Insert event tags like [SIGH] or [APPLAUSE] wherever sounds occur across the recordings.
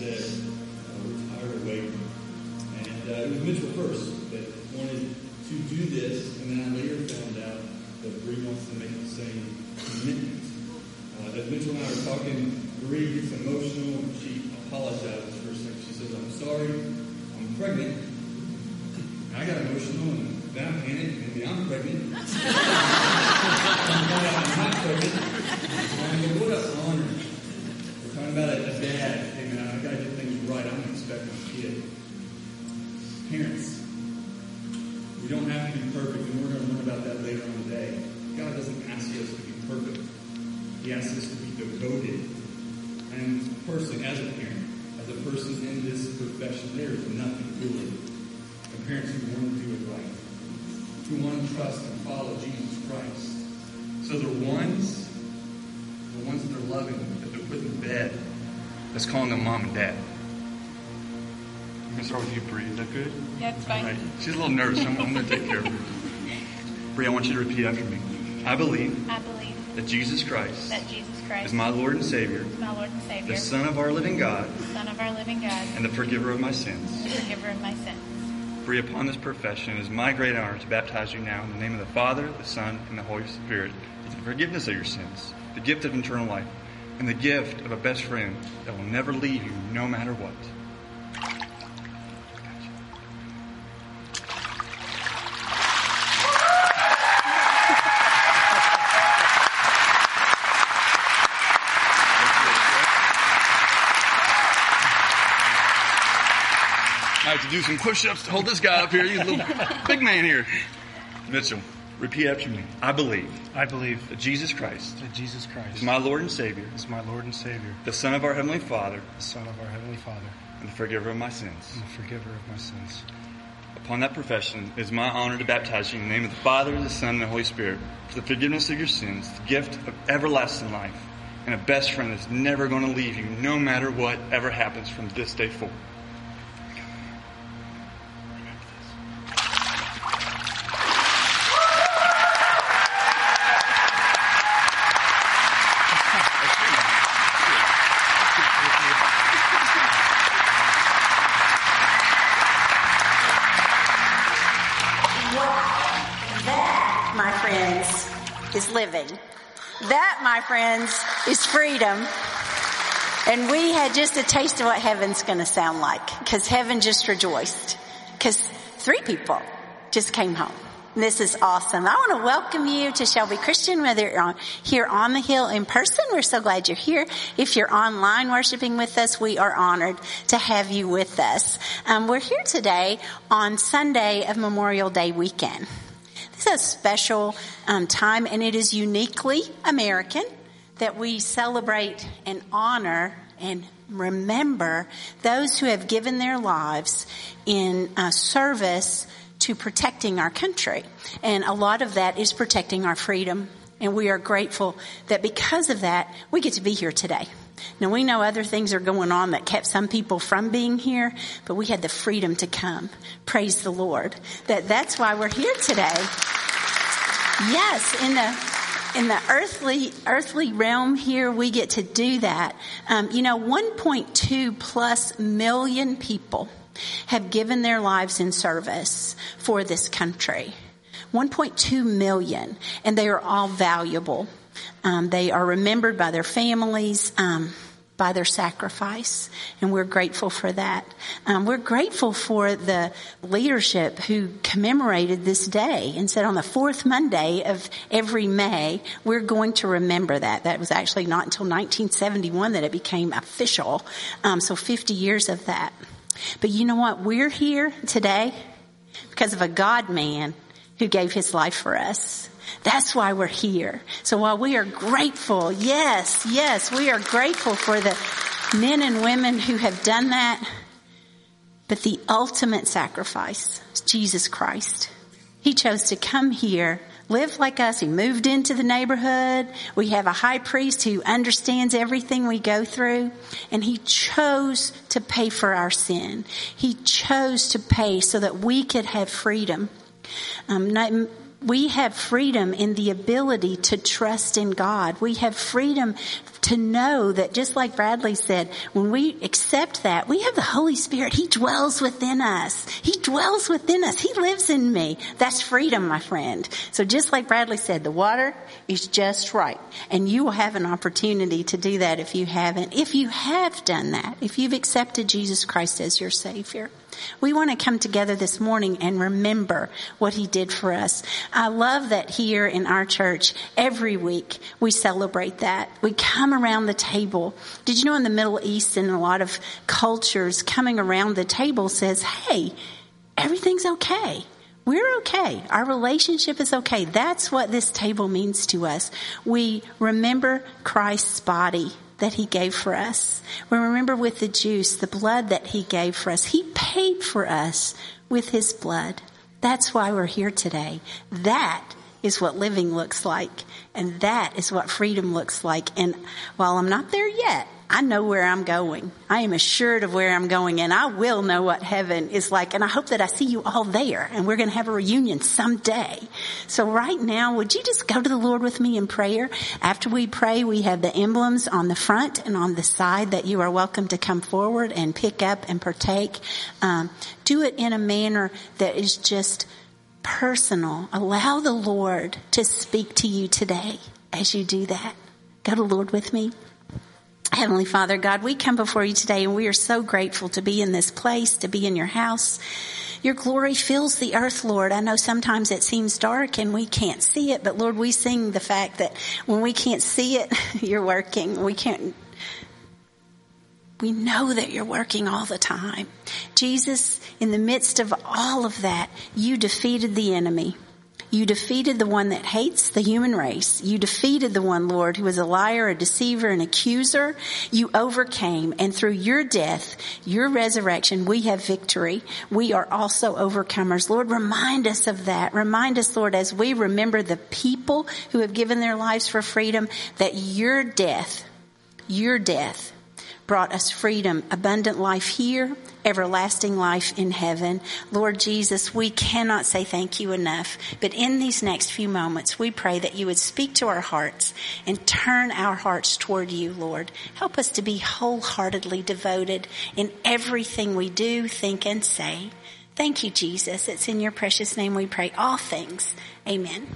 Yeah. She's a little nervous. I'm, I'm going to take care of her. Brie, I want you to repeat after me. I believe. I believe that Jesus Christ. That Jesus Christ is my Lord and Savior. Is my Lord and Savior. The Son of our living God. The Son of our living God. And the forgiver of my sins. The forgiver of my sins. Brie, upon this profession, it is my great honor to baptize you now in the name of the Father, the Son, and the Holy Spirit, with the forgiveness of your sins, the gift of eternal life, and the gift of a best friend that will never leave you, no matter what. to do some push-ups to hold this guy up here. He's a little big man here. Mitchell, repeat after me. I believe I believe that Jesus Christ that Jesus Christ is my Lord and Savior, is my Lord and Savior, the Son of our Heavenly Father, the Son of our Heavenly Father, and the forgiver of my sins. and the forgiver of my sins. Upon that profession, it is my honor to baptize you in the name of the Father, the Son, and the Holy Spirit for the forgiveness of your sins, the gift of everlasting life, and a best friend that's never going to leave you no matter what ever happens from this day forward. friends, is freedom. And we had just a taste of what heaven's going to sound like because heaven just rejoiced because three people just came home. This is awesome. I want to welcome you to Shelby Christian, whether you're on, here on the Hill in person. We're so glad you're here. If you're online worshiping with us, we are honored to have you with us. Um, we're here today on Sunday of Memorial Day weekend. This is a special um, time and it is uniquely American that we celebrate and honor and remember those who have given their lives in uh, service to protecting our country. And a lot of that is protecting our freedom. And we are grateful that because of that, we get to be here today. Now we know other things are going on that kept some people from being here, but we had the freedom to come. Praise the Lord. That that's why we're here today. Yes, in the in the earthly earthly realm here, we get to do that. Um, you know, 1.2 plus million people have given their lives in service for this country. 1.2 million, and they are all valuable. Um, they are remembered by their families. Um, by their sacrifice, and we're grateful for that. Um, we're grateful for the leadership who commemorated this day and said on the fourth Monday of every May, we're going to remember that. That was actually not until 1971 that it became official. Um, so 50 years of that. But you know what? We're here today because of a God man who gave his life for us. That's why we're here. So while we are grateful, yes, yes, we are grateful for the men and women who have done that, but the ultimate sacrifice is Jesus Christ. He chose to come here, live like us. He moved into the neighborhood. We have a high priest who understands everything we go through. And he chose to pay for our sin. He chose to pay so that we could have freedom. Um, we have freedom in the ability to trust in God. We have freedom to know that just like Bradley said, when we accept that, we have the Holy Spirit. He dwells within us. He dwells within us. He lives in me. That's freedom, my friend. So just like Bradley said, the water is just right. And you will have an opportunity to do that if you haven't. If you have done that, if you've accepted Jesus Christ as your Savior. We want to come together this morning and remember what he did for us. I love that here in our church, every week we celebrate that. We come around the table. Did you know in the Middle East and a lot of cultures, coming around the table says, hey, everything's okay. We're okay. Our relationship is okay. That's what this table means to us. We remember Christ's body that he gave for us. We remember with the juice, the blood that he gave for us. He paid for us with his blood. That's why we're here today. That is what living looks like. And that is what freedom looks like. And while I'm not there yet, I know where I'm going. I am assured of where I'm going and I will know what heaven is like. And I hope that I see you all there and we're going to have a reunion someday. So right now, would you just go to the Lord with me in prayer? After we pray, we have the emblems on the front and on the side that you are welcome to come forward and pick up and partake. Um, do it in a manner that is just personal. Allow the Lord to speak to you today as you do that. Go to the Lord with me. Heavenly Father, God, we come before you today and we are so grateful to be in this place, to be in your house. Your glory fills the earth, Lord. I know sometimes it seems dark and we can't see it, but Lord, we sing the fact that when we can't see it, [LAUGHS] you're working. We can't, we know that you're working all the time. Jesus, in the midst of all of that, you defeated the enemy. You defeated the one that hates the human race. You defeated the one, Lord, who is a liar, a deceiver, an accuser. You overcame and through your death, your resurrection, we have victory. We are also overcomers. Lord, remind us of that. Remind us, Lord, as we remember the people who have given their lives for freedom, that your death, your death brought us freedom, abundant life here, everlasting life in heaven. Lord Jesus, we cannot say thank you enough, but in these next few moments, we pray that you would speak to our hearts and turn our hearts toward you, Lord. Help us to be wholeheartedly devoted in everything we do, think, and say. Thank you, Jesus. It's in your precious name we pray all things. Amen.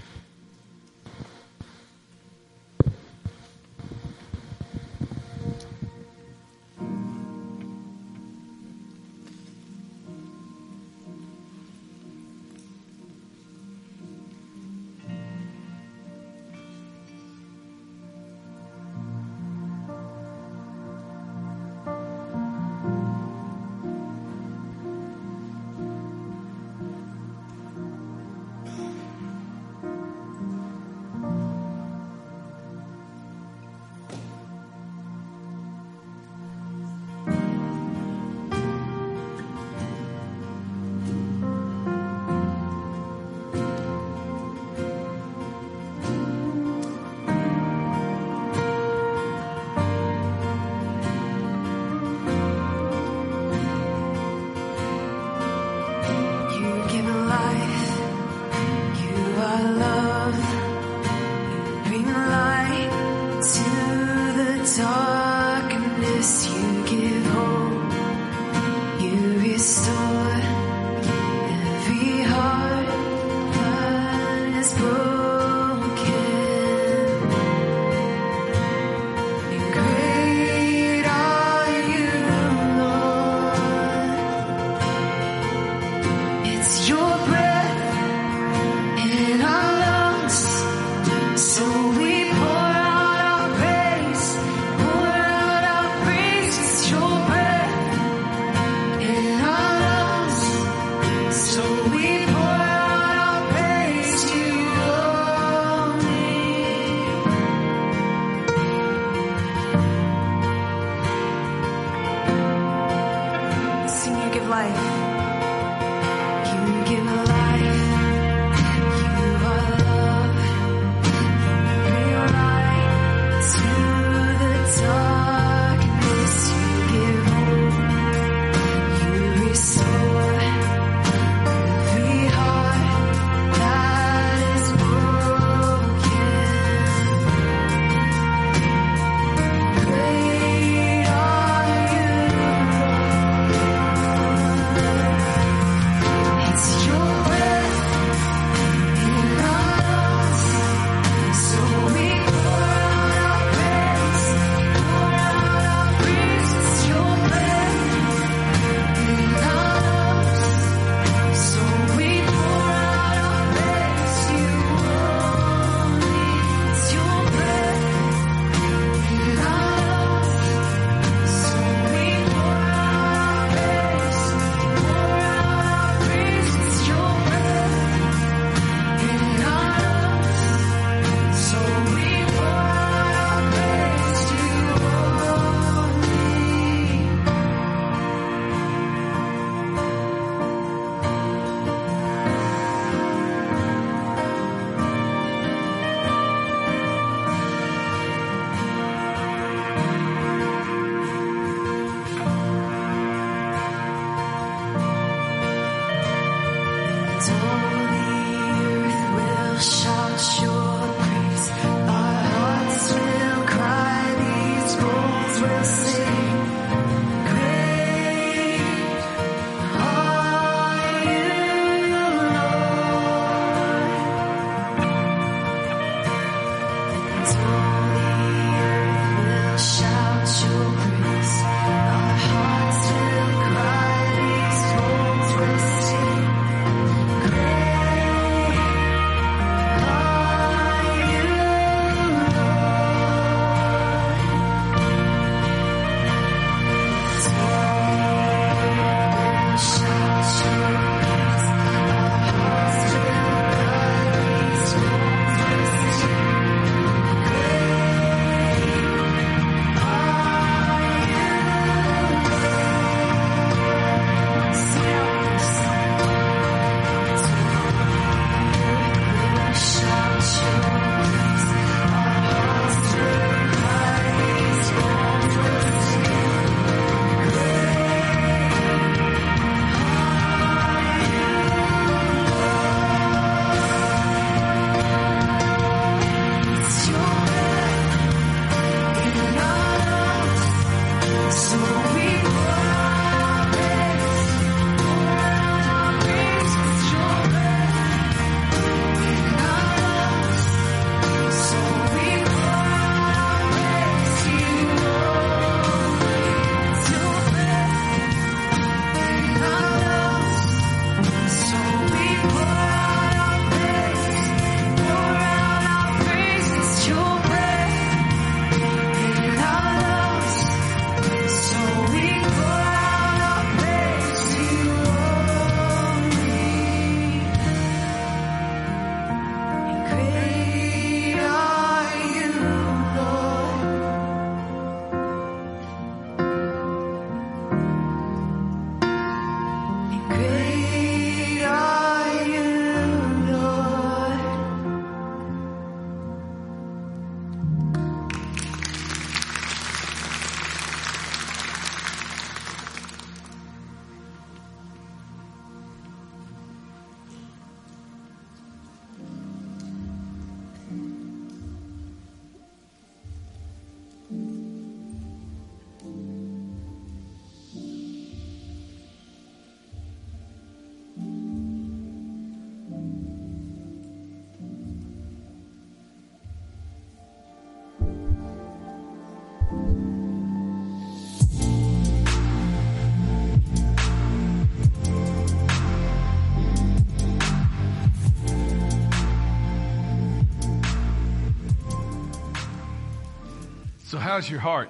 How's your heart?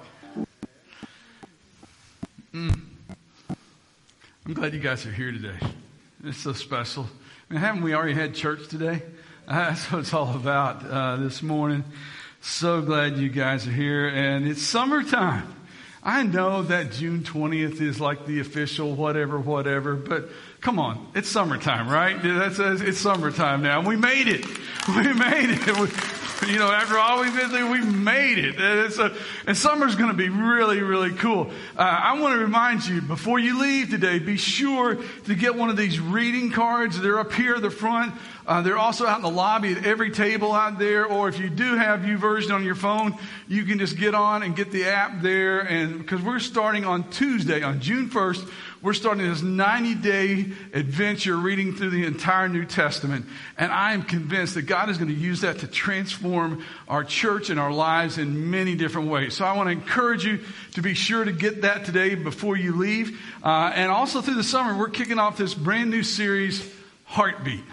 Mm. I'm glad you guys are here today. It's so special. I mean, haven't we already had church today? [LAUGHS] That's what it's all about uh, this morning. So glad you guys are here, and it's summertime. I know that June 20th is like the official whatever, whatever, but come on, it's summertime, right? That's, it's summertime now. We made it. [LAUGHS] We made it. We, [LAUGHS] you know, after all we've been through, we made it. And, so, and summer's going to be really, really cool. Uh, I want to remind you, before you leave today, be sure to get one of these reading cards. They're up here at the front. Uh, they're also out in the lobby at every table out there. Or if you do have YouVersion on your phone, you can just get on and get the app there. And because we're starting on Tuesday, on June 1st, we're starting this 90 day adventure reading through the entire New Testament. And I am convinced that God is going to use that to transform our church and our lives in many different ways. So I want to encourage you to be sure to get that today before you leave. Uh, and also through the summer, we're kicking off this brand new series, Heartbeat.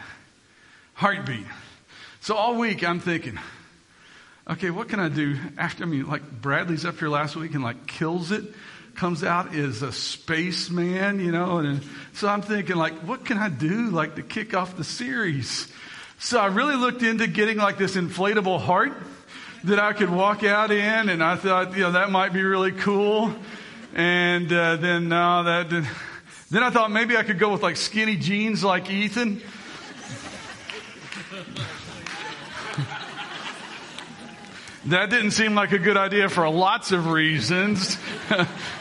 Heartbeat. So all week I'm thinking, okay, what can I do after, I mean, like Bradley's up here last week and like kills it comes out is a spaceman, you know, and so I'm thinking like, what can I do like to kick off the series? So I really looked into getting like this inflatable heart that I could walk out in, and I thought, you know, that might be really cool. And uh, then no, that did, then I thought maybe I could go with like skinny jeans like Ethan. [LAUGHS] that didn't seem like a good idea for lots of reasons. [LAUGHS]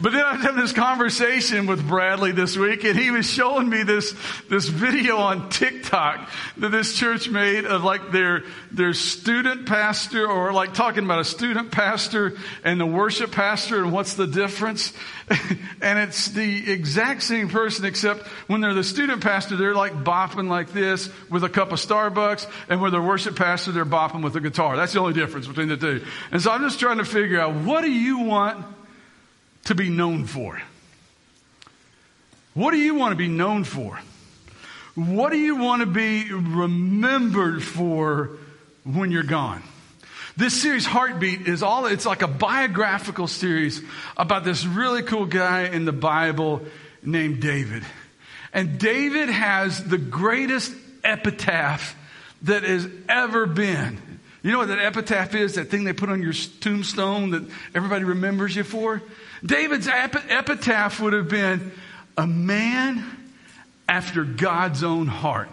But then I was having this conversation with Bradley this week and he was showing me this, this video on TikTok that this church made of like their, their student pastor or like talking about a student pastor and the worship pastor and what's the difference. [LAUGHS] and it's the exact same person except when they're the student pastor, they're like bopping like this with a cup of Starbucks and with their worship pastor, they're bopping with a guitar. That's the only difference between the two. And so I'm just trying to figure out what do you want to be known for? What do you want to be known for? What do you want to be remembered for when you're gone? This series, Heartbeat, is all, it's like a biographical series about this really cool guy in the Bible named David. And David has the greatest epitaph that has ever been. You know what that epitaph is? That thing they put on your tombstone that everybody remembers you for? David's epitaph would have been a man after God's own heart.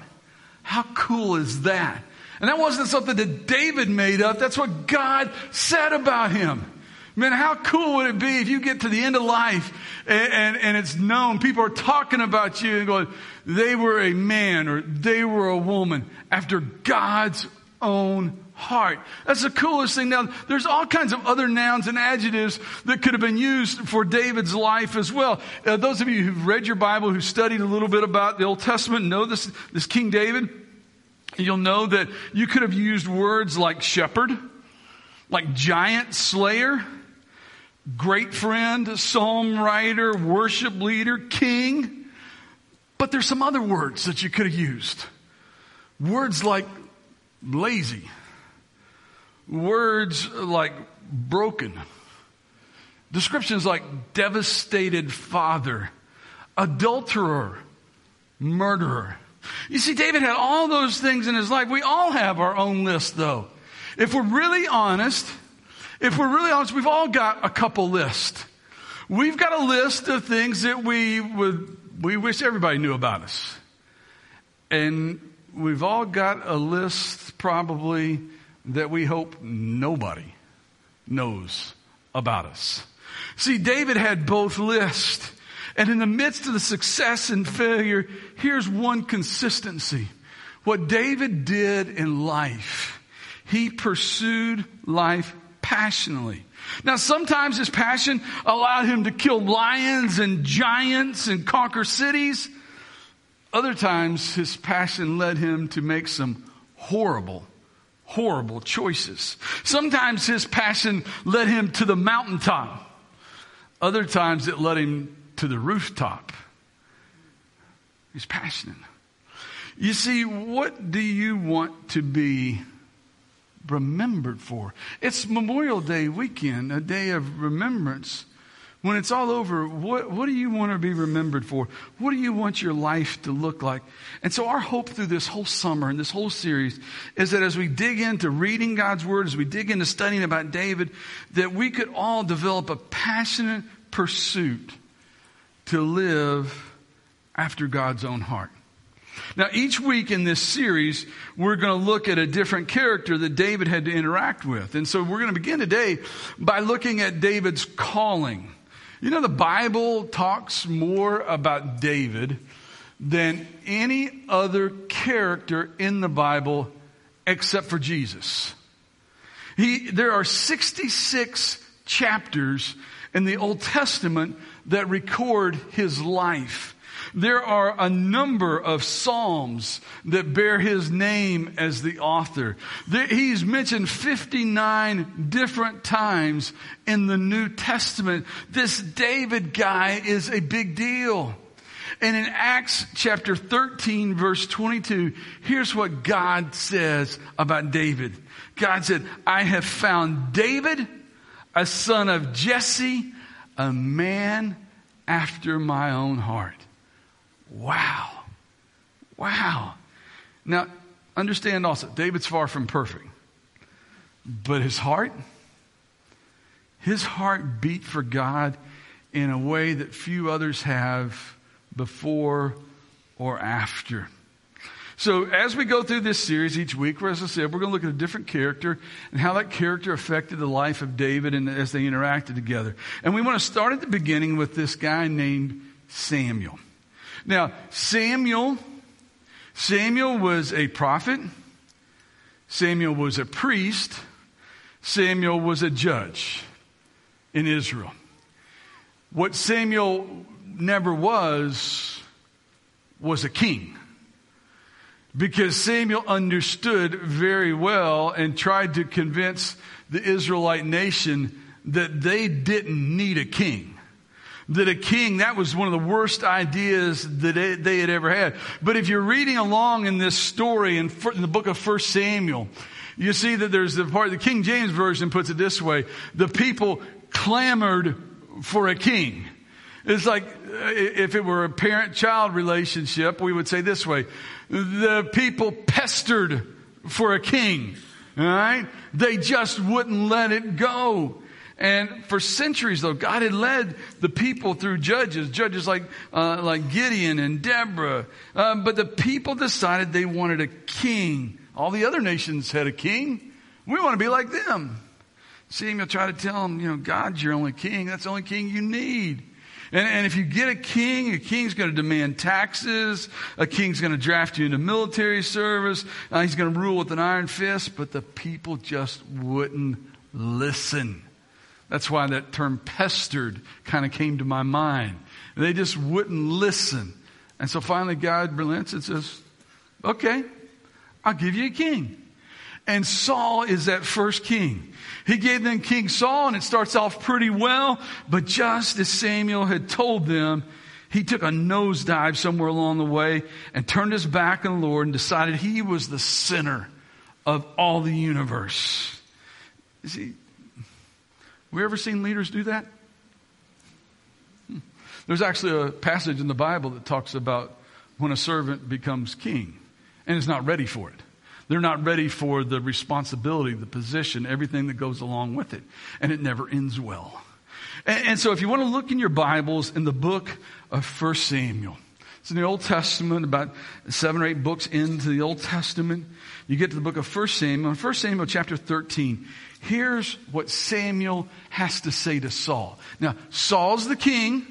How cool is that? And that wasn't something that David made up. That's what God said about him. Man, how cool would it be if you get to the end of life and, and, and, it's known, people are talking about you and going, they were a man or they were a woman after God's own heart. That's the coolest thing. Now, there's all kinds of other nouns and adjectives that could have been used for David's life as well. Uh, those of you who've read your Bible, who studied a little bit about the Old Testament, know this, this King David. You'll know that you could have used words like shepherd, like giant slayer, great friend, psalm writer, worship leader, king. But there's some other words that you could have used. Words like lazy, Words uh, like broken. Descriptions like devastated father, adulterer, murderer. You see, David had all those things in his life. We all have our own list, though. If we're really honest, if we're really honest, we've all got a couple lists. We've got a list of things that we would, we wish everybody knew about us. And we've all got a list probably that we hope nobody knows about us. See, David had both lists. And in the midst of the success and failure, here's one consistency. What David did in life, he pursued life passionately. Now, sometimes his passion allowed him to kill lions and giants and conquer cities. Other times, his passion led him to make some horrible horrible choices. Sometimes his passion led him to the mountaintop. Other times it led him to the rooftop. He's passionate. You see, what do you want to be remembered for? It's Memorial Day weekend, a day of remembrance. When it's all over, what, what do you want to be remembered for? What do you want your life to look like? And so, our hope through this whole summer and this whole series is that as we dig into reading God's Word, as we dig into studying about David, that we could all develop a passionate pursuit to live after God's own heart. Now, each week in this series, we're going to look at a different character that David had to interact with. And so we're going to begin today by looking at David's calling. You know, the Bible talks more about David than any other character in the Bible except for Jesus. He, there are 66 chapters in the Old Testament that record his life. There are a number of Psalms that bear his name as the author. He's mentioned 59 different times in the New Testament. This David guy is a big deal. And in Acts chapter 13 verse 22, here's what God says about David. God said, I have found David, a son of Jesse, a man after my own heart. Wow. Wow. Now, understand also, David's far from perfect. But his heart, his heart beat for God in a way that few others have before or after. So, as we go through this series each week, as I said, we're going to look at a different character and how that character affected the life of David and as they interacted together. And we want to start at the beginning with this guy named Samuel. Now, Samuel, Samuel was a prophet. Samuel was a priest. Samuel was a judge in Israel. What Samuel never was, was a king. Because Samuel understood very well and tried to convince the Israelite nation that they didn't need a king that a king, that was one of the worst ideas that they had ever had. But if you're reading along in this story in, the book of 1 Samuel, you see that there's the part, the King James Version puts it this way the people clamored for a king. It's like uh, if it were a parent child relationship, we would say this way the people pestered for a king. All right? They just wouldn't let it go. And for centuries, though, God had led the people through judges, judges like, uh, like Gideon and Deborah. Uh, but the people decided they wanted a king. All the other nations had a king. We want to be like them. Samuel tried to tell them, you know, God's your only king. That's the only king you need. And, and if you get a king, a king's going to demand taxes. A king's going to draft you into military service. Uh, he's going to rule with an iron fist. But the people just wouldn't listen. That's why that term pestered kind of came to my mind. They just wouldn't listen. And so finally God relents and says, okay, I'll give you a king. And Saul is that first king. He gave them King Saul and it starts off pretty well, but just as Samuel had told them, he took a nosedive somewhere along the way and turned his back on the Lord and decided he was the center of all the universe. You see, we ever seen leaders do that? Hmm. There's actually a passage in the Bible that talks about when a servant becomes king and is not ready for it. They're not ready for the responsibility, the position, everything that goes along with it. And it never ends well. And, and so if you want to look in your Bibles in the book of First Samuel, it's in the Old Testament, about seven or eight books into the Old Testament. You get to the book of First Samuel. In 1 Samuel chapter 13, here's what Samuel has to say to Saul. Now, Saul's the king,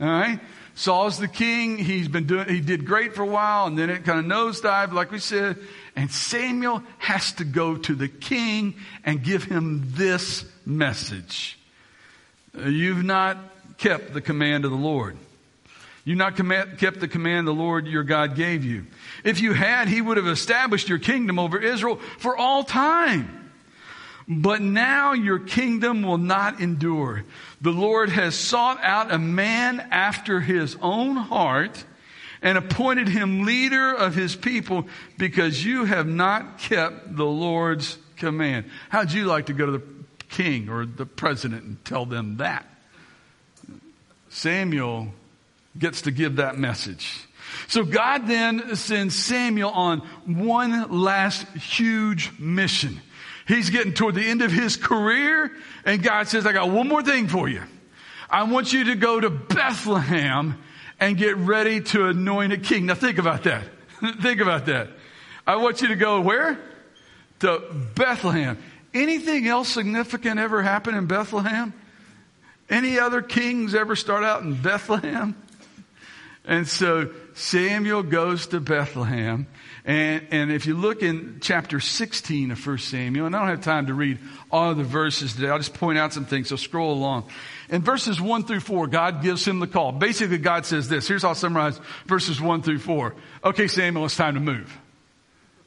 all right? Saul's the king. He's been doing, he did great for a while and then it kind of nosedived, like we said. And Samuel has to go to the king and give him this message. You've not kept the command of the Lord. You've not kept the command the Lord your God gave you. If you had, he would have established your kingdom over Israel for all time. But now your kingdom will not endure. The Lord has sought out a man after his own heart and appointed him leader of his people because you have not kept the Lord's command. How'd you like to go to the king or the president and tell them that? Samuel gets to give that message. So God then sends Samuel on one last huge mission. He's getting toward the end of his career, and God says, I got one more thing for you. I want you to go to Bethlehem and get ready to anoint a king. Now think about that. [LAUGHS] think about that. I want you to go where? To Bethlehem. Anything else significant ever happen in Bethlehem? Any other kings ever start out in Bethlehem? And so Samuel goes to Bethlehem. And, and if you look in chapter 16 of 1 Samuel, and I don't have time to read all of the verses today, I'll just point out some things, so scroll along. In verses 1 through 4, God gives him the call. Basically, God says this. Here's how I'll summarize verses 1 through 4. Okay, Samuel, it's time to move.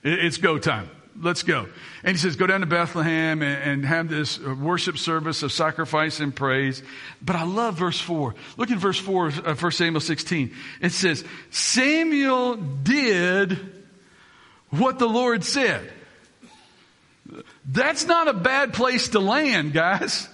It's go time. Let's go. And he says, go down to Bethlehem and, and, have this worship service of sacrifice and praise. But I love verse 4. Look at verse 4 uh, of 1 Samuel 16. It says, Samuel did what the Lord said. That's not a bad place to land, guys.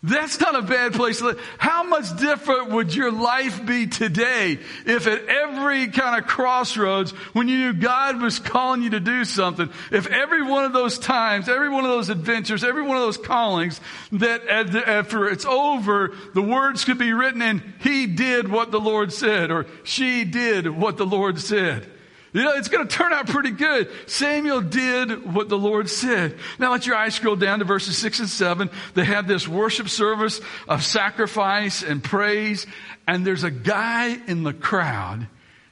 That's not a bad place to live. How much different would your life be today if at every kind of crossroads, when you knew God was calling you to do something, if every one of those times, every one of those adventures, every one of those callings, that after it's over, the words could be written and he did what the Lord said, or she did what the Lord said. You know, it's going to turn out pretty good. Samuel did what the Lord said. Now let your eyes scroll down to verses six and seven. They have this worship service of sacrifice and praise. And there's a guy in the crowd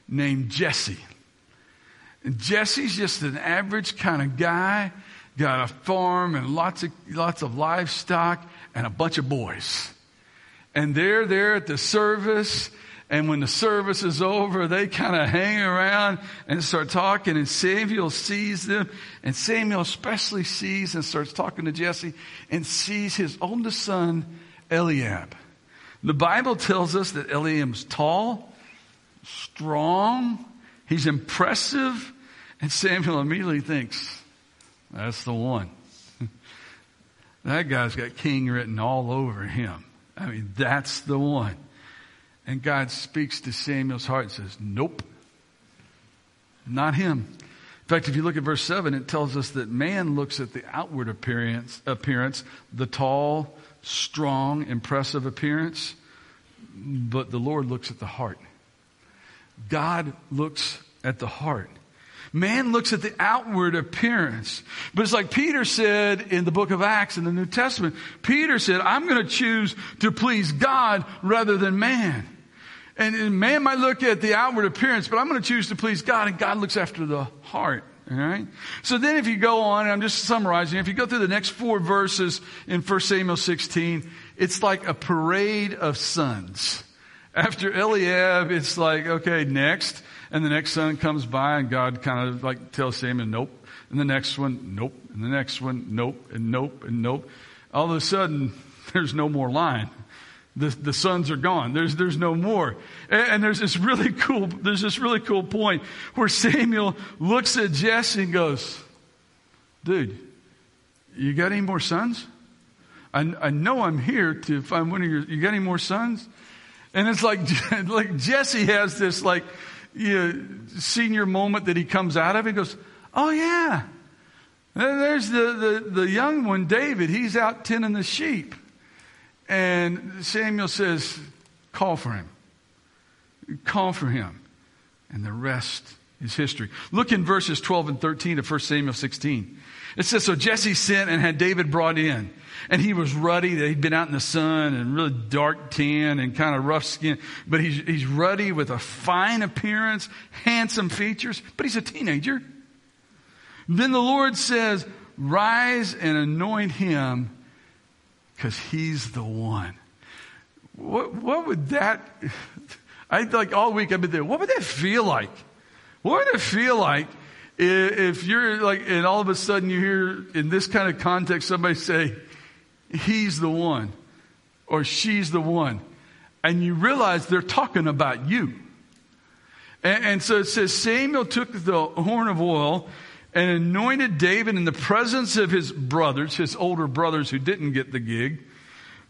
named Jesse. And Jesse's just an average kind of guy, got a farm and lots of, lots of livestock and a bunch of boys. And they're there at the service and when the service is over, they kind of hang around and start talking. And Samuel sees them. And Samuel especially sees and starts talking to Jesse and sees his oldest son, Eliab. The Bible tells us that Eliab's tall, strong, he's impressive. And Samuel immediately thinks, that's the one. [LAUGHS] that guy's got king written all over him. I mean, that's the one. And God speaks to Samuel's heart and says, Nope, not him. In fact, if you look at verse 7, it tells us that man looks at the outward appearance, appearance the tall, strong, impressive appearance, but the Lord looks at the heart. God looks at the heart. Man looks at the outward appearance. But it's like Peter said in the book of Acts in the New Testament. Peter said, I'm going to choose to please God rather than man. And, man might look at the outward appearance, but I'm going to choose to please God, and God looks after the heart. All right. So then, if you go on, and I'm just summarizing, if you go through the next four verses in 1 Samuel 16, it's like a parade of sons. After Eliab, it's like, okay, next. And the next son comes by, and God kind of like tells Samuel, nope. And the next one, nope. And the next one, nope. And nope. And nope. All of a sudden, [LAUGHS] there's no more line the, the sons are gone. There's, there's no more. And, and, there's this really cool, there's this really cool point where Samuel looks at Jesse and goes, dude, you got any more sons? I, I know I'm here to find one of your, you got any more sons? And it's like, [LAUGHS] like Jesse has this like, you know, senior moment that he comes out of. He goes, oh yeah. There's the, the, the young one, David. He's out tending the sheep. And Samuel says, Call for him. Call for him. And the rest is history. Look in verses 12 and 13 of 1 Samuel 16. It says, So Jesse sent and had David brought in. And he was ruddy, he'd been out in the sun and really dark tan and kind of rough skin. But he's, he's ruddy with a fine appearance, handsome features, but he's a teenager. Then the Lord says, Rise and anoint him because he's the one. What, what would that, [LAUGHS] I like all week I've been there, what would that feel like? What would it feel like if you're like, and all of a sudden you hear in this kind of context somebody say, he's the one or she's the one. And you realize they're talking about you. And, and so it says Samuel took the horn of oil and anointed David in the presence of his brothers, his older brothers who didn't get the gig.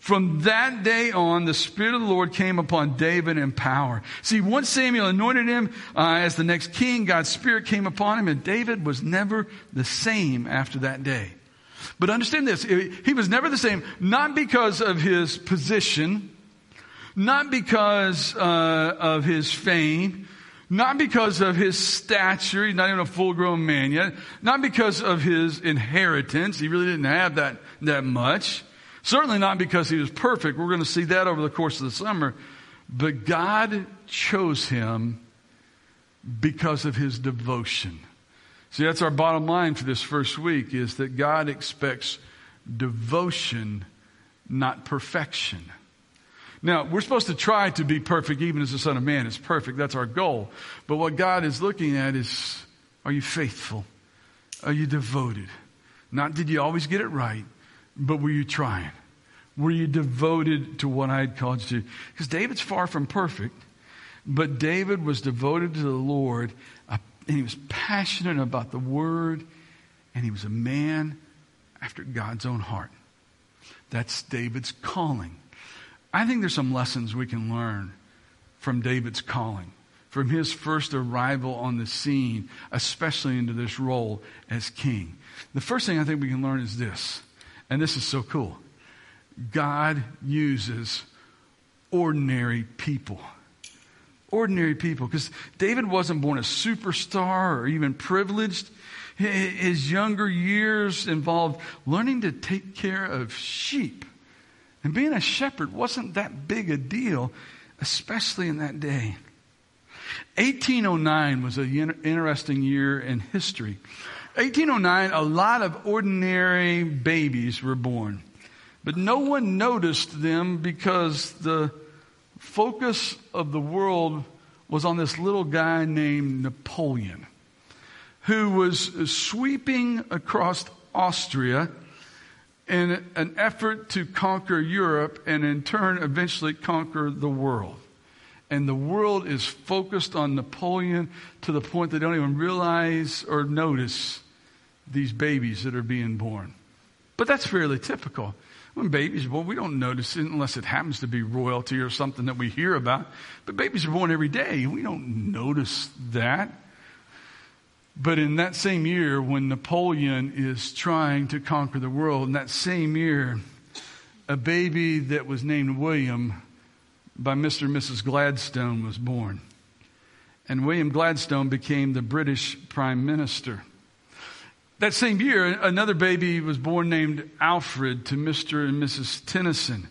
From that day on, the Spirit of the Lord came upon David in power. See, once Samuel anointed him uh, as the next king, God's Spirit came upon him, and David was never the same after that day. But understand this, he was never the same, not because of his position, not because uh, of his fame, not because of his stature, he's not even a full grown man yet, not because of his inheritance, he really didn't have that, that much. Certainly not because he was perfect. We're going to see that over the course of the summer. But God chose him because of his devotion. See, that's our bottom line for this first week is that God expects devotion, not perfection. Now, we're supposed to try to be perfect even as the Son of Man is perfect. That's our goal. But what God is looking at is, are you faithful? Are you devoted? Not did you always get it right, but were you trying? Were you devoted to what I had called you to? Because David's far from perfect, but David was devoted to the Lord, uh, and he was passionate about the Word, and he was a man after God's own heart. That's David's calling. I think there's some lessons we can learn from David's calling, from his first arrival on the scene, especially into this role as king. The first thing I think we can learn is this, and this is so cool. God uses ordinary people. Ordinary people. Because David wasn't born a superstar or even privileged. His younger years involved learning to take care of sheep. And being a shepherd wasn't that big a deal, especially in that day. 1809 was an interesting year in history. 1809, a lot of ordinary babies were born. But no one noticed them because the focus of the world was on this little guy named Napoleon, who was sweeping across Austria in an effort to conquer Europe and in turn eventually conquer the world. And the world is focused on Napoleon to the point they don't even realize or notice these babies that are being born. But that's fairly typical. When babies are born, we don't notice it unless it happens to be royalty or something that we hear about. But babies are born every day. We don't notice that. But in that same year, when Napoleon is trying to conquer the world, in that same year, a baby that was named William by Mr. and Mrs. Gladstone was born. And William Gladstone became the British Prime Minister. That same year, another baby was born named Alfred to Mr. and Mrs. Tennyson.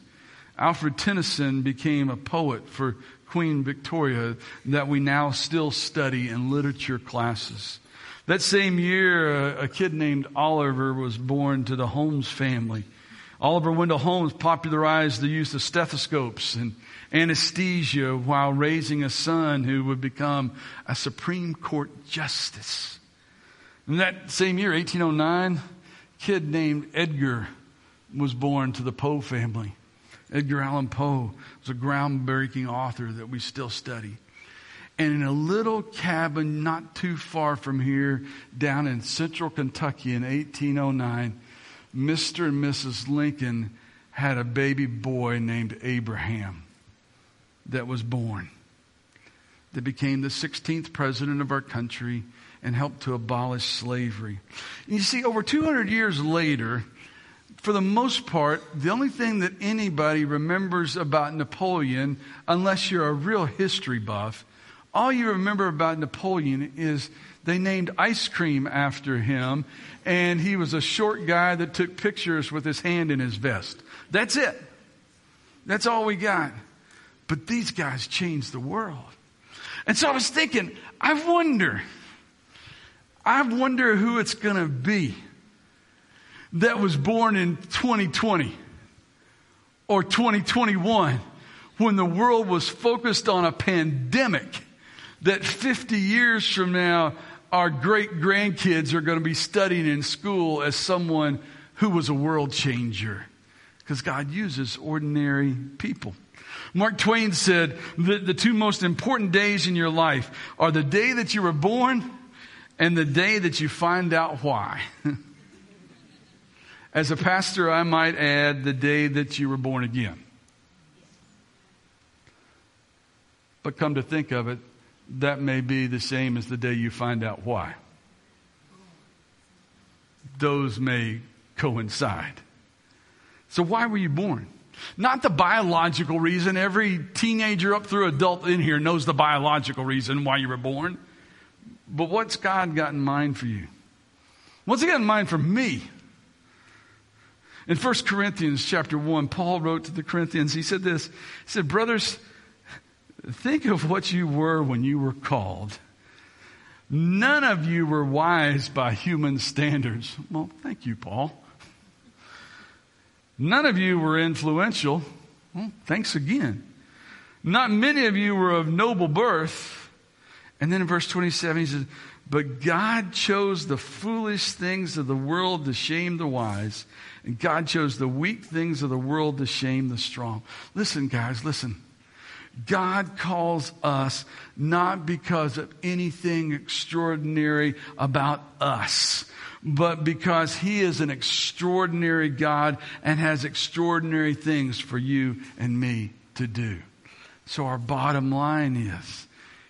Alfred Tennyson became a poet for Queen Victoria that we now still study in literature classes. That same year, a, kid named Oliver was born to the Holmes family. Oliver Wendell Holmes popularized the use of stethoscopes and anesthesia while raising a son who would become a Supreme Court justice. In that same year, 1809, a kid named Edgar was born to the Poe family. Edgar Allan Poe was a groundbreaking author that we still study. And in a little cabin not too far from here, down in central Kentucky in 1809, Mr. and Mrs. Lincoln had a baby boy named Abraham that was born, that became the 16th president of our country and helped to abolish slavery. You see, over 200 years later, for the most part, the only thing that anybody remembers about Napoleon, unless you're a real history buff, all you remember about Napoleon is they named ice cream after him, and he was a short guy that took pictures with his hand in his vest. That's it. That's all we got. But these guys changed the world. And so I was thinking, I wonder I wonder who it's going to be that was born in 2020 or 2021 when the world was focused on a pandemic that 50 years from now our great grandkids are going to be studying in school as someone who was a world changer because God uses ordinary people. Mark Twain said that the two most important days in your life are the day that you were born and the day that you find out why. [LAUGHS] As a pastor, I might add the day that you were born again. But come to think of it, that may be the same as the day you find out why. Those may coincide. So, why were you born? Not the biological reason. Every teenager up through adult in here knows the biological reason why you were born. But what's God got in mind for you? What's He got in mind for me? In 1 Corinthians chapter 1, Paul wrote to the Corinthians, he said this, he said, Brothers, think of what you were when you were called. None of you were wise by human standards. Well, thank you, Paul. None of you were influential. Well, thanks again. Not many of you were of noble birth. And then in verse 27, he says, But God chose the foolish things of the world to shame the wise, and God chose the weak things of the world to shame the strong. Listen, guys, listen. God calls us not because of anything extraordinary about us, but because He is an extraordinary God and has extraordinary things for you and me to do. So our bottom line is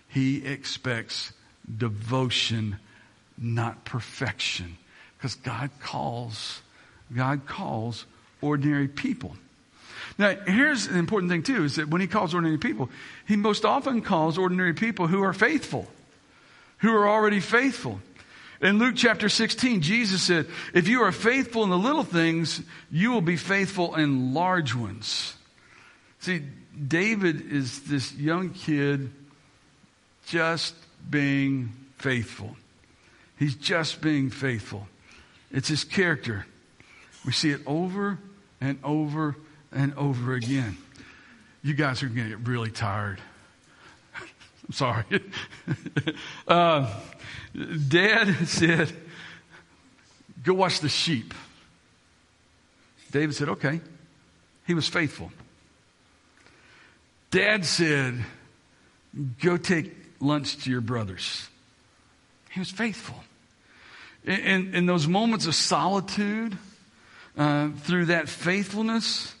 He expects devotion, not perfection. Because God calls, God calls ordinary people. Now, here's an important thing too, is that when he calls ordinary people, he most often calls ordinary people who are faithful, who are already faithful. In Luke chapter 16, Jesus said, if you are faithful in the little things, you will be faithful in large ones. See, David is this young kid just being faithful. He's just being faithful. It's his character. We see it over and over and over again. You guys are going to get really tired. [LAUGHS] I'm sorry. uh, [LAUGHS] Dad said, Go watch the sheep. David said, Okay. He was faithful. Dad said, Go take lunch to your brothers. He was faithful. In, in, those moments of solitude, uh, through that faithfulness,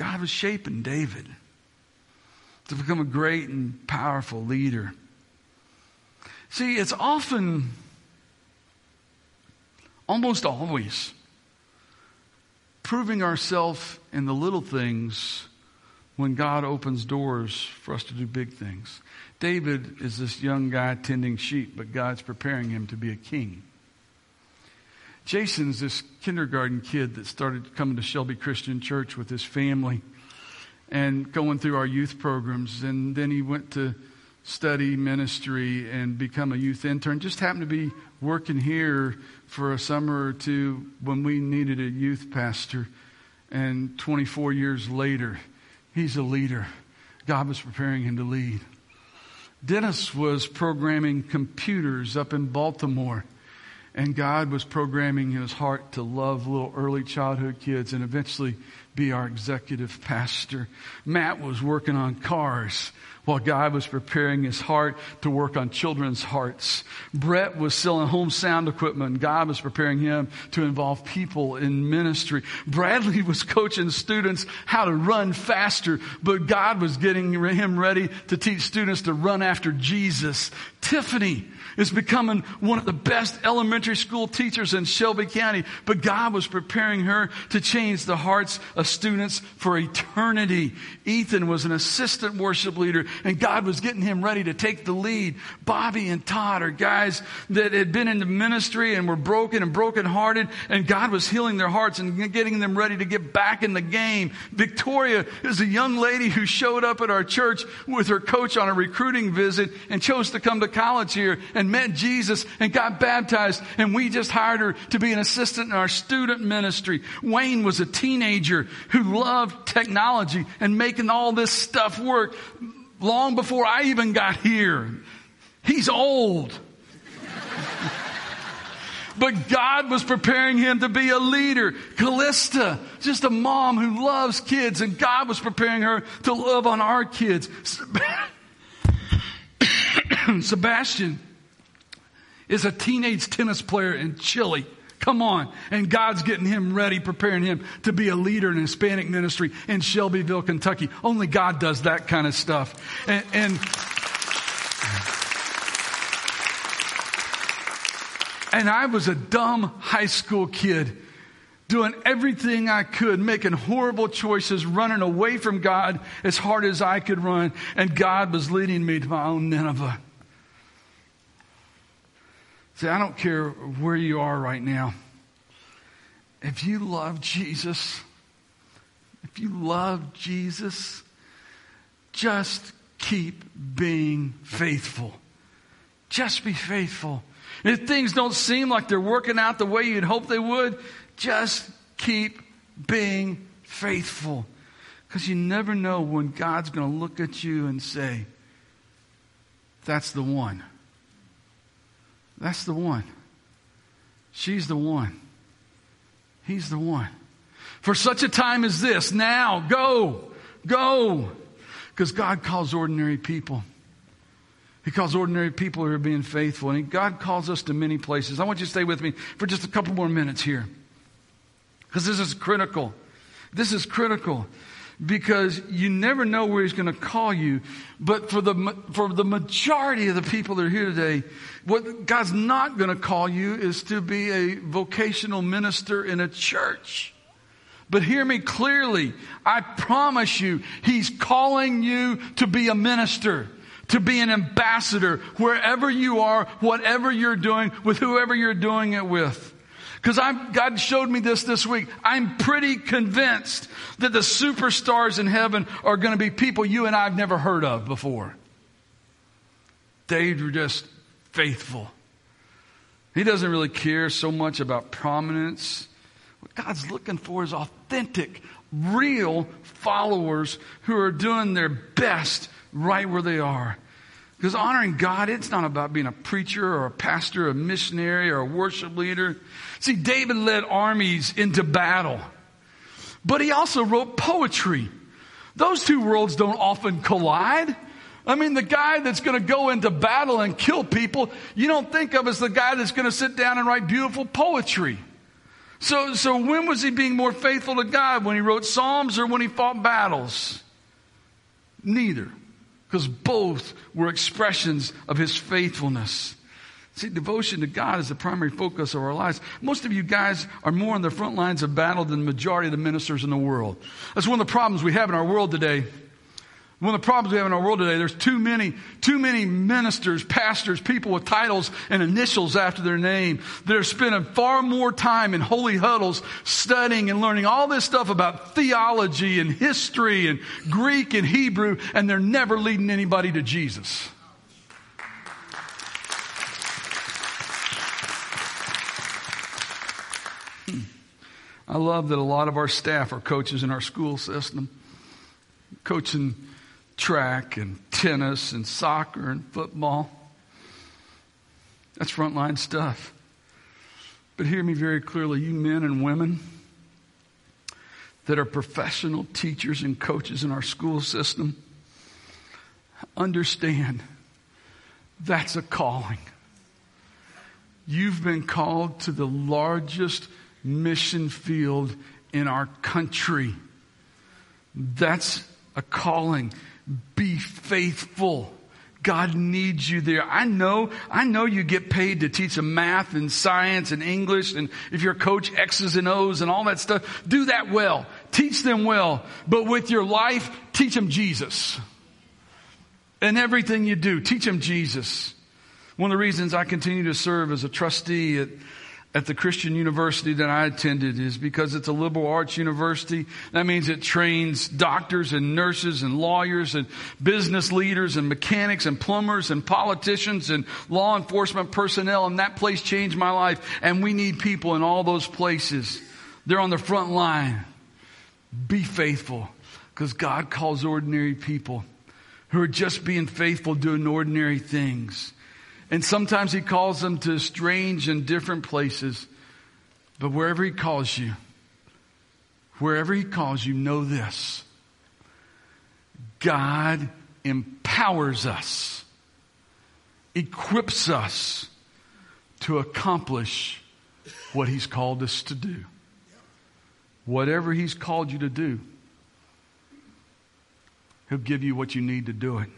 God was shaping David to become a great and powerful leader. See, it's often, almost always, proving ourselves in the little things when God opens doors for us to do big things. David is this young guy tending sheep, but God's preparing him to be a king. Jason's this kindergarten kid that started coming to Shelby Christian Church with his family and going through our youth programs. And then he went to study ministry and become a youth intern. Just happened to be working here for a summer or two when we needed a youth pastor. And 24 years later, he's a leader. God was preparing him to lead. Dennis was programming computers up in Baltimore. And God was programming his heart to love little early childhood kids and eventually be our executive pastor. Matt was working on cars while God was preparing his heart to work on children's hearts. Brett was selling home sound equipment God was preparing him to involve people in ministry. Bradley [LAUGHS] was coaching students how to run faster, but God was getting him ready to teach students to run after Jesus. Tiffany is becoming one of the best elementary school teachers in Shelby County, but God was preparing her to change the hearts of students for eternity. Ethan was an assistant worship leader and God was getting him ready to take the lead. Bobby and Todd are guys that had been in the ministry and were broken and brokenhearted and God was healing their hearts and getting them ready to get back in the game. Victoria is a young lady who showed up at our church with her coach on a recruiting visit and chose to come to college here and met Jesus and got baptized and we just hired her to be an assistant in our student ministry. Wayne was a teenager who loved technology and making all this stuff work long before I even got here. He's old. but God was preparing him to be a leader. Callista, just a mom who loves kids, and God was preparing her to love on our kids. [COUGHS] Sebastian is a teenage tennis player in Chile. Come on. And God's getting him ready, preparing him to be a leader in Hispanic ministry in Shelbyville, Kentucky. Only God does that kind of stuff. And, and, and I was a dumb high school kid doing everything I could, making horrible choices, running away from God as hard as I could run, and God was leading me to my own Nineveh. See, I don't care where you are right now. If you love Jesus, if you love Jesus, just keep being faithful. Just be faithful. If things don't seem like they're working out the way you'd hope they would, just keep being faithful. Because you never know when God's going to look at you and say, That's the one. That's the one. She's the one. He's the one. For such a time as this, now, go, go. Because God calls ordinary people. He calls ordinary people who are being faithful. And God calls us to many places. I want you to stay with me for just a couple more minutes here. Because this is critical. This is critical because you never know where he's going to call you. But for the, for the majority of the people that are here today, what God's not going to call you is to be a vocational minister in a church. But hear me clearly. I promise you, he's calling you to be a minister to be an ambassador wherever you are, whatever you're doing, with whoever you're doing it with. Because God showed me this this week. I'm pretty convinced that the superstars in heaven are going to be people you and I have never heard of before. They were just faithful. He doesn't really care so much about prominence. What God's looking for is authentic, real followers who are doing their best right where they are. Because honoring God, it's not about being a preacher or a pastor, or a missionary or a worship leader. See, David led armies into battle, but he also wrote poetry. Those two worlds don't often collide. I mean, the guy that's going to go into battle and kill people, you don't think of as the guy that's going to sit down and write beautiful poetry. So, so when was he being more faithful to God? When he wrote Psalms or when he fought battles? Neither because both were expressions of his faithfulness. See, devotion to God is the primary focus of our lives. Most of you guys are more on the front lines of battle than the majority of the ministers in the world. That's one of the problems we have in our world today. One of the problems we have in our world today, there's too many, too many ministers, pastors, people with titles and initials after their name that are spending far more time in holy huddles studying and learning all this stuff about theology and history and Greek and Hebrew, and they're never leading anybody to Jesus. I love that a lot of our staff are coaches in our school system, coaching track and tennis and soccer and football. That's frontline stuff. But hear me very clearly, you men and women that are professional teachers and coaches in our school system, understand that's a calling. You've been called to the largest mission field in our country. That's a calling. Be faithful. God needs you there. I know, I know you get paid to teach them math and science and English and if you're a coach, X's and O's and all that stuff, do that well. Teach them well. But with your life, teach them Jesus. And everything you do, teach them Jesus. One of the reasons I continue to serve as a trustee at at the Christian university that I attended is because it's a liberal arts university. That means it trains doctors and nurses and lawyers and business leaders and mechanics and plumbers and politicians and law enforcement personnel. And that place changed my life. And we need people in all those places. They're on the front line. Be faithful because God calls ordinary people who are just being faithful doing ordinary things. And sometimes He calls them to strange and different places. But wherever He calls you, wherever He calls you, know this God empowers us, equips us to accomplish what He's called us to do. Whatever He's called you to do, He'll give you what you need to do it.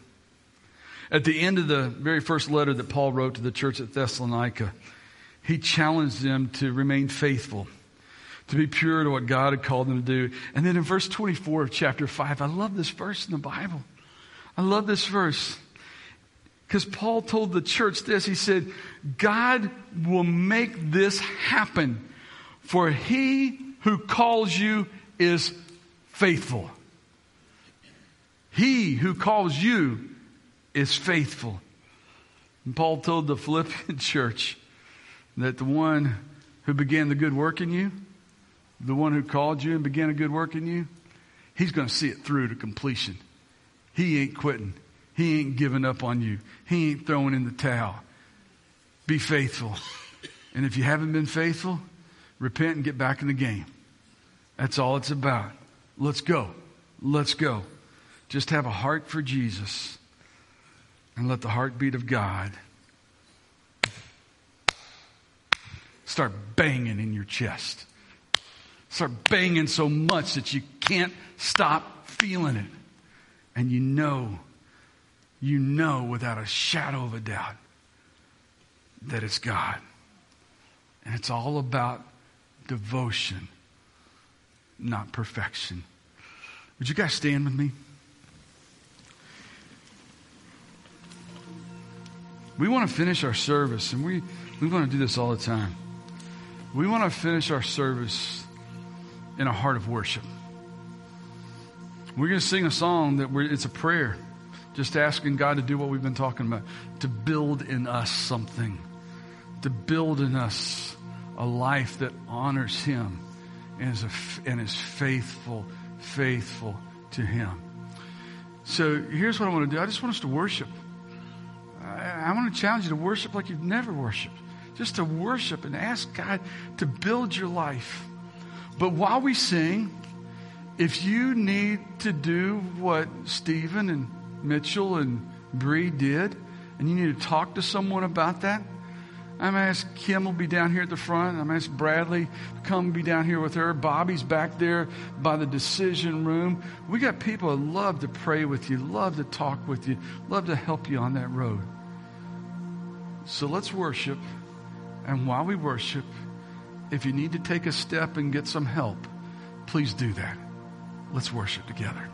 At the end of the very first letter that Paul wrote to the church at Thessalonica, he challenged them to remain faithful, to be pure to what God had called them to do. And then in verse 24 of chapter 5, I love this verse in the Bible. I love this verse. Because Paul told the church this. He said, God will make this happen, for he who calls you is faithful. He who calls you is faithful. And Paul told the [LAUGHS] Philippian church that the one who began the good work in you, the one who called you and began a good work in you, he's going to see it through to completion. He ain't quitting. He ain't giving up on you. He ain't throwing in the towel. Be faithful. And if you haven't been faithful, repent and get back in the game. That's all it's about. Let's go. Let's go. Just have a heart for Jesus and let the heartbeat of God start banging in your chest. Start banging so much that you can't stop feeling it. And you know, you know without a shadow of a doubt that it's God. And it's all about devotion, not perfection. Would you guys stand with me? We want to finish our service, and we, we want to do this all the time. We want to finish our service in a heart of worship. We're going to sing a song that it's a prayer, just asking God to do what we've been talking about, to build in us something, to build in us a life that honors Him and is, a, and is faithful, faithful to Him. So here's what I want to do. I just want us to worship. I, I want to challenge you to worship like you've never worshiped. Just to worship and ask God to build your life. But while we sing, if you need to do what Stephen and Mitchell and Bree did, and you need to talk to someone about that, I'm going to ask Kim will be down here at the front. I'm going to ask Bradley to come be down here with her. Bobby's back there by the decision room. We got people that love to pray with you, love to talk with you, love to help you on that road. So let's worship. And while we worship, if you need to take a step and get some help, please do that. Let's worship together.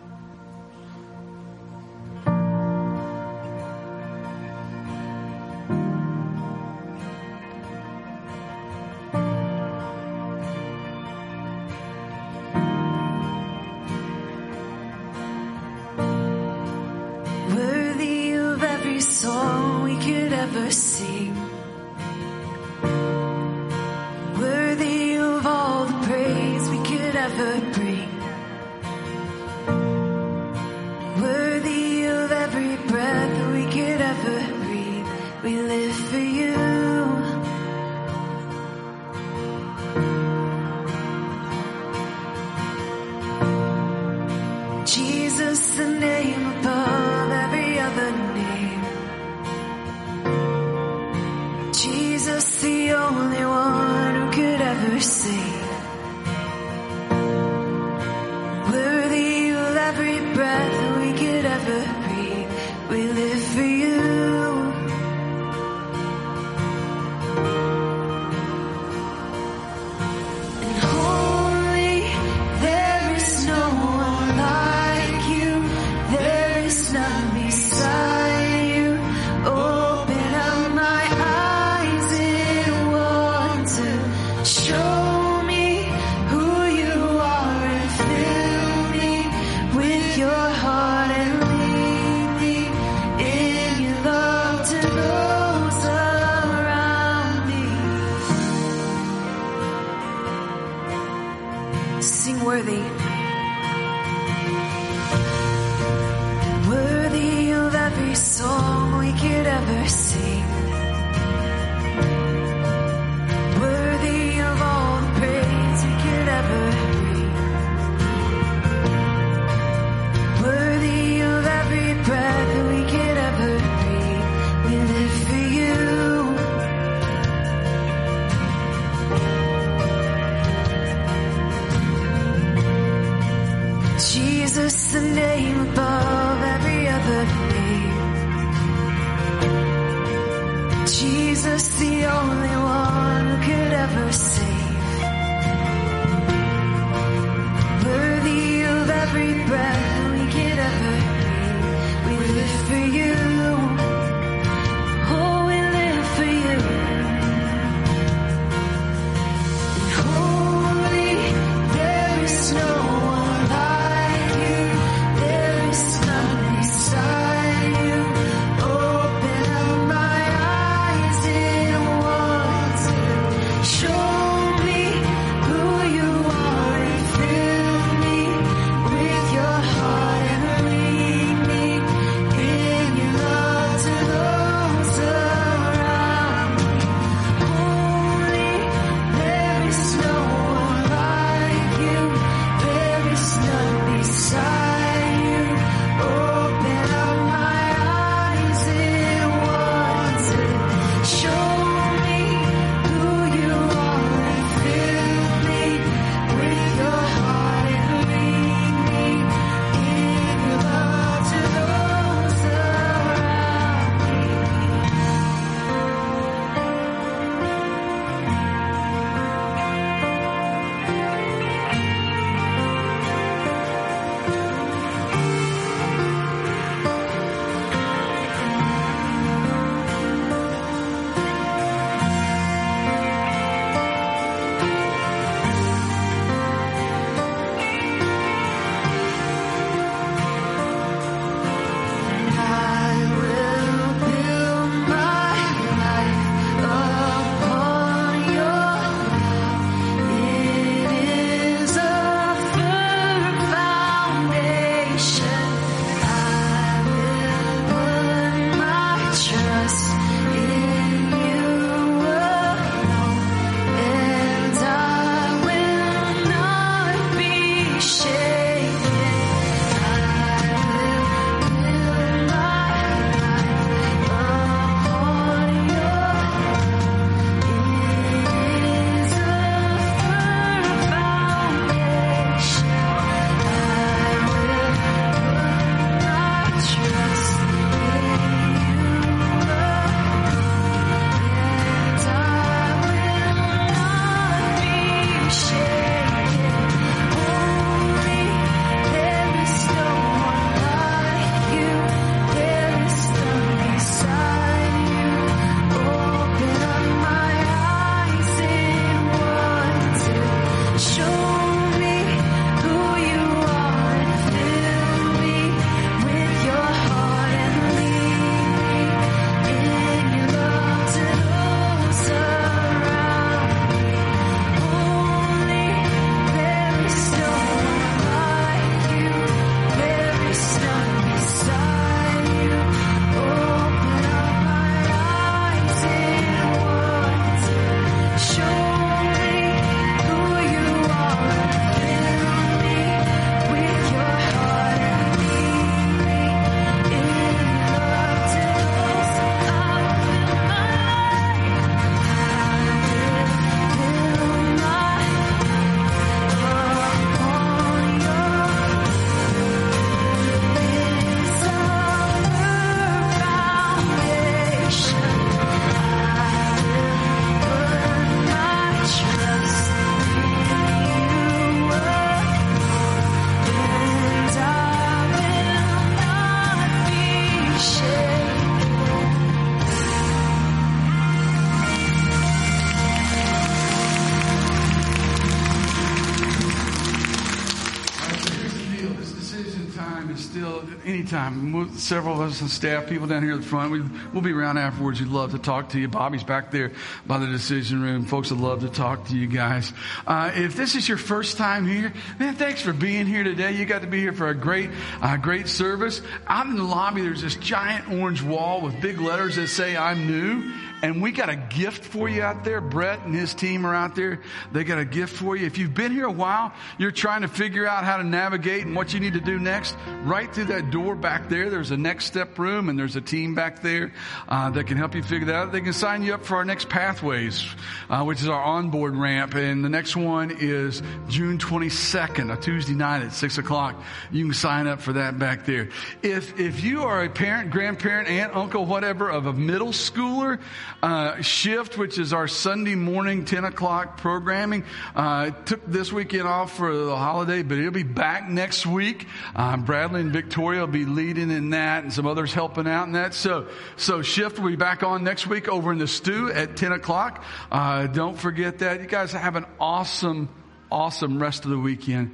Anytime. We'll- Several of us and staff, people down here at the front, we, we'll be around afterwards. We'd love to talk to you. Bobby's back there by the decision room. Folks would love to talk to you guys. Uh, if this is your first time here, man, thanks for being here today. You got to be here for a great, uh, great service. Out in the lobby, there's this giant orange wall with big letters that say "I'm new." And we got a gift for you out there. Brett and his team are out there. They got a gift for you. If you've been here a while, you're trying to figure out how to navigate and what you need to do next. Right through that door back there, there's a next step room and there's a team back there uh, that can help you figure that out. They can sign you up for our next pathways, uh, which is our onboard ramp. And the next one is June 22nd, a Tuesday night at six o'clock. You can sign up for that back there. If if you are a parent, grandparent, aunt, uncle, whatever of a middle schooler, Uh, Shift, which is our Sunday morning 10 o'clock programming, uh, took this weekend off for the holiday, but it'll be back next week. Uh, Bradley and Victoria will be leading in that and some others helping out in that. So, so Shift will be back on next week over in the stew at 10 o'clock. Uh, don't forget that. You guys have an awesome, awesome rest of the weekend.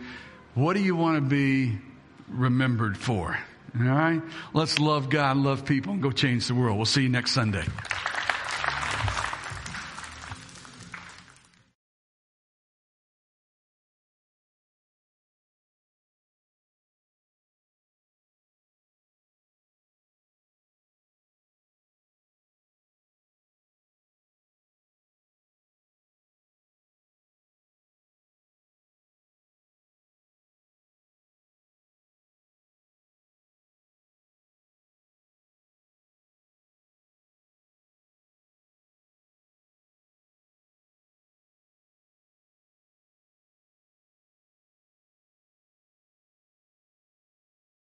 What do you want to be remembered for? All right? Let's love God, love people, and go change the world. We'll see you next Sunday.